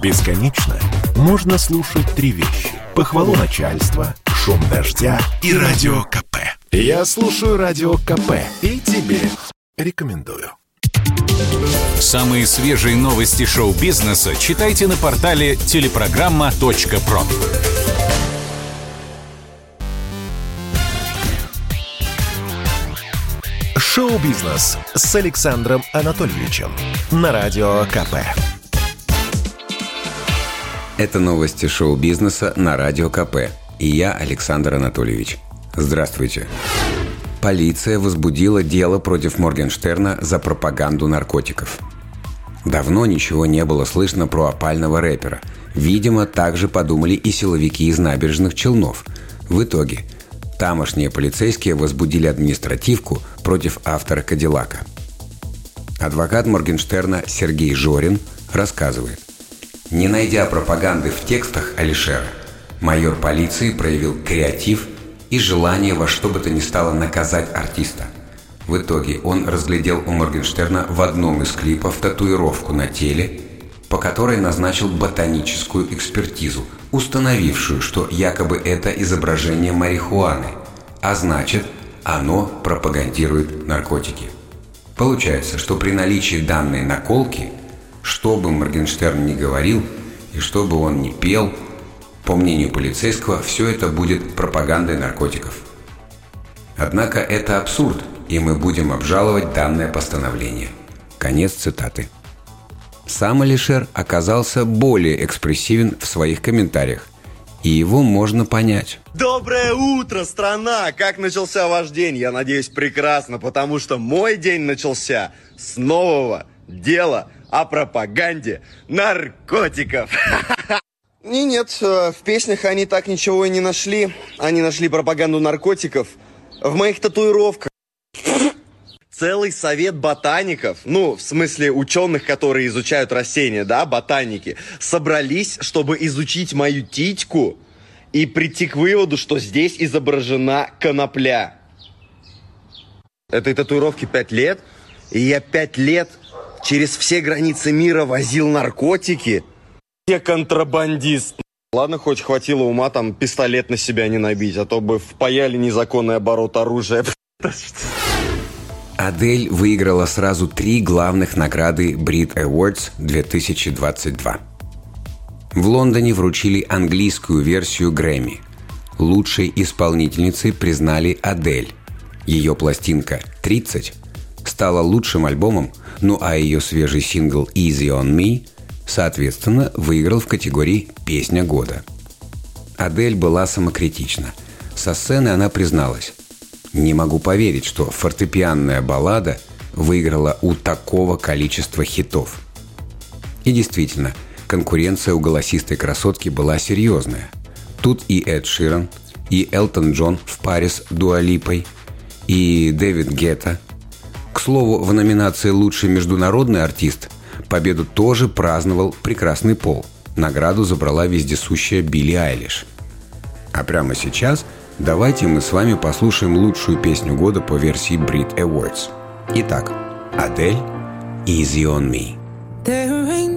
Бесконечно можно слушать три вещи. Похвалу начальства, шум дождя и радио КП. Я слушаю радио КП и тебе рекомендую. Самые свежие новости шоу-бизнеса читайте на портале телепрограмма.про. Шоу-бизнес с Александром Анатольевичем на радио КП. Это новости шоу-бизнеса на Радио КП. И я, Александр Анатольевич. Здравствуйте. Полиция возбудила дело против Моргенштерна за пропаганду наркотиков. Давно ничего не было слышно про опального рэпера. Видимо, так же подумали и силовики из набережных Челнов. В итоге, тамошние полицейские возбудили административку против автора «Кадиллака». Адвокат Моргенштерна Сергей Жорин рассказывает. Не найдя пропаганды в текстах Алишера, майор полиции проявил креатив и желание во что бы то ни стало наказать артиста. В итоге он разглядел у Моргенштерна в одном из клипов татуировку на теле, по которой назначил ботаническую экспертизу, установившую, что якобы это изображение марихуаны, а значит, оно пропагандирует наркотики. Получается, что при наличии данной наколки, что бы Моргенштерн ни говорил и что бы он ни пел, по мнению полицейского, все это будет пропагандой наркотиков. Однако это абсурд, и мы будем обжаловать данное постановление. Конец цитаты. Сам Алишер оказался более экспрессивен в своих комментариях, и его можно понять. Доброе утро, страна! Как начался ваш день? Я надеюсь, прекрасно, потому что мой день начался с нового дела о пропаганде наркотиков. И нет, э, в песнях они так ничего и не нашли. Они нашли пропаганду наркотиков в моих татуировках. Целый совет ботаников, ну, в смысле ученых, которые изучают растения, да, ботаники, собрались, чтобы изучить мою титьку и прийти к выводу, что здесь изображена конопля. Этой татуировке пять лет, и я пять лет через все границы мира возил наркотики – я контрабандист. Ладно, хоть хватило ума там пистолет на себя не набить, а то бы впаяли незаконный оборот оружия. Адель выиграла сразу три главных награды Brit Awards 2022. В Лондоне вручили английскую версию Грэмми. Лучшей исполнительницей признали Адель. Ее пластинка «30» стала лучшим альбомом, ну а ее свежий сингл «Easy on Me» Соответственно, выиграл в категории «Песня года». Адель была самокритична. Со сцены она призналась. «Не могу поверить, что фортепианная баллада выиграла у такого количества хитов». И действительно, конкуренция у голосистой красотки была серьезная. Тут и Эд Ширан, и Элтон Джон в паре с Дуалипой, и Дэвид Гетта. К слову, в номинации «Лучший международный артист» Победу тоже праздновал прекрасный пол. Награду забрала вездесущая Билли Айлиш. А прямо сейчас давайте мы с вами послушаем лучшую песню года по версии Brit Awards. Итак, Адель «Easy on Me». There ain't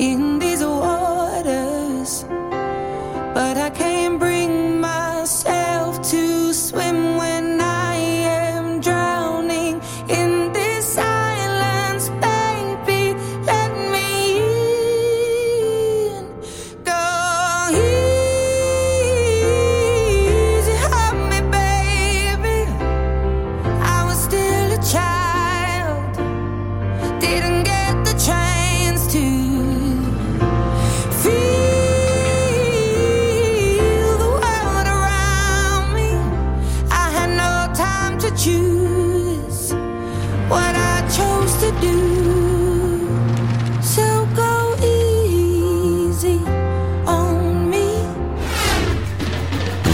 in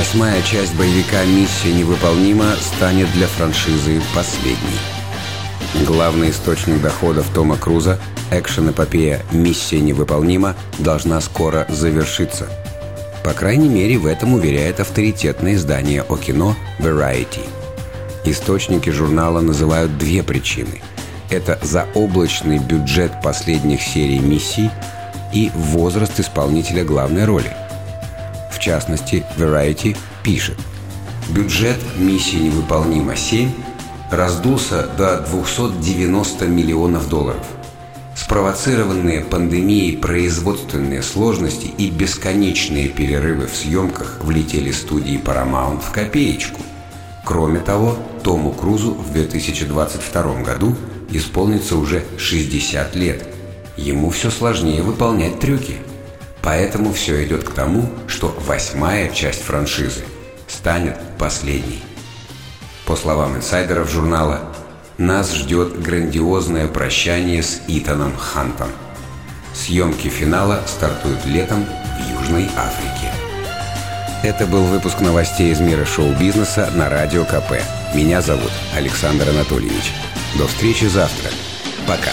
Восьмая часть боевика «Миссия невыполнима» станет для франшизы последней. Главный источник доходов Тома Круза, экшен-эпопея «Миссия невыполнима» должна скоро завершиться. По крайней мере, в этом уверяет авторитетное издание о кино Variety. Источники журнала называют две причины. Это заоблачный бюджет последних серий «Миссий» и возраст исполнителя главной роли. В частности, Variety пишет – Бюджет миссии «Невыполнима 7» раздулся до 290 миллионов долларов. Спровоцированные пандемией производственные сложности и бесконечные перерывы в съемках влетели студии Paramount в копеечку. Кроме того, Тому Крузу в 2022 году исполнится уже 60 лет. Ему все сложнее выполнять трюки. Поэтому все идет к тому, что восьмая часть франшизы – станет последней. По словам инсайдеров журнала, нас ждет грандиозное прощание с Итаном Хантом. Съемки финала стартуют летом в Южной Африке. Это был выпуск новостей из мира шоу-бизнеса на Радио КП. Меня зовут Александр Анатольевич. До встречи завтра. Пока.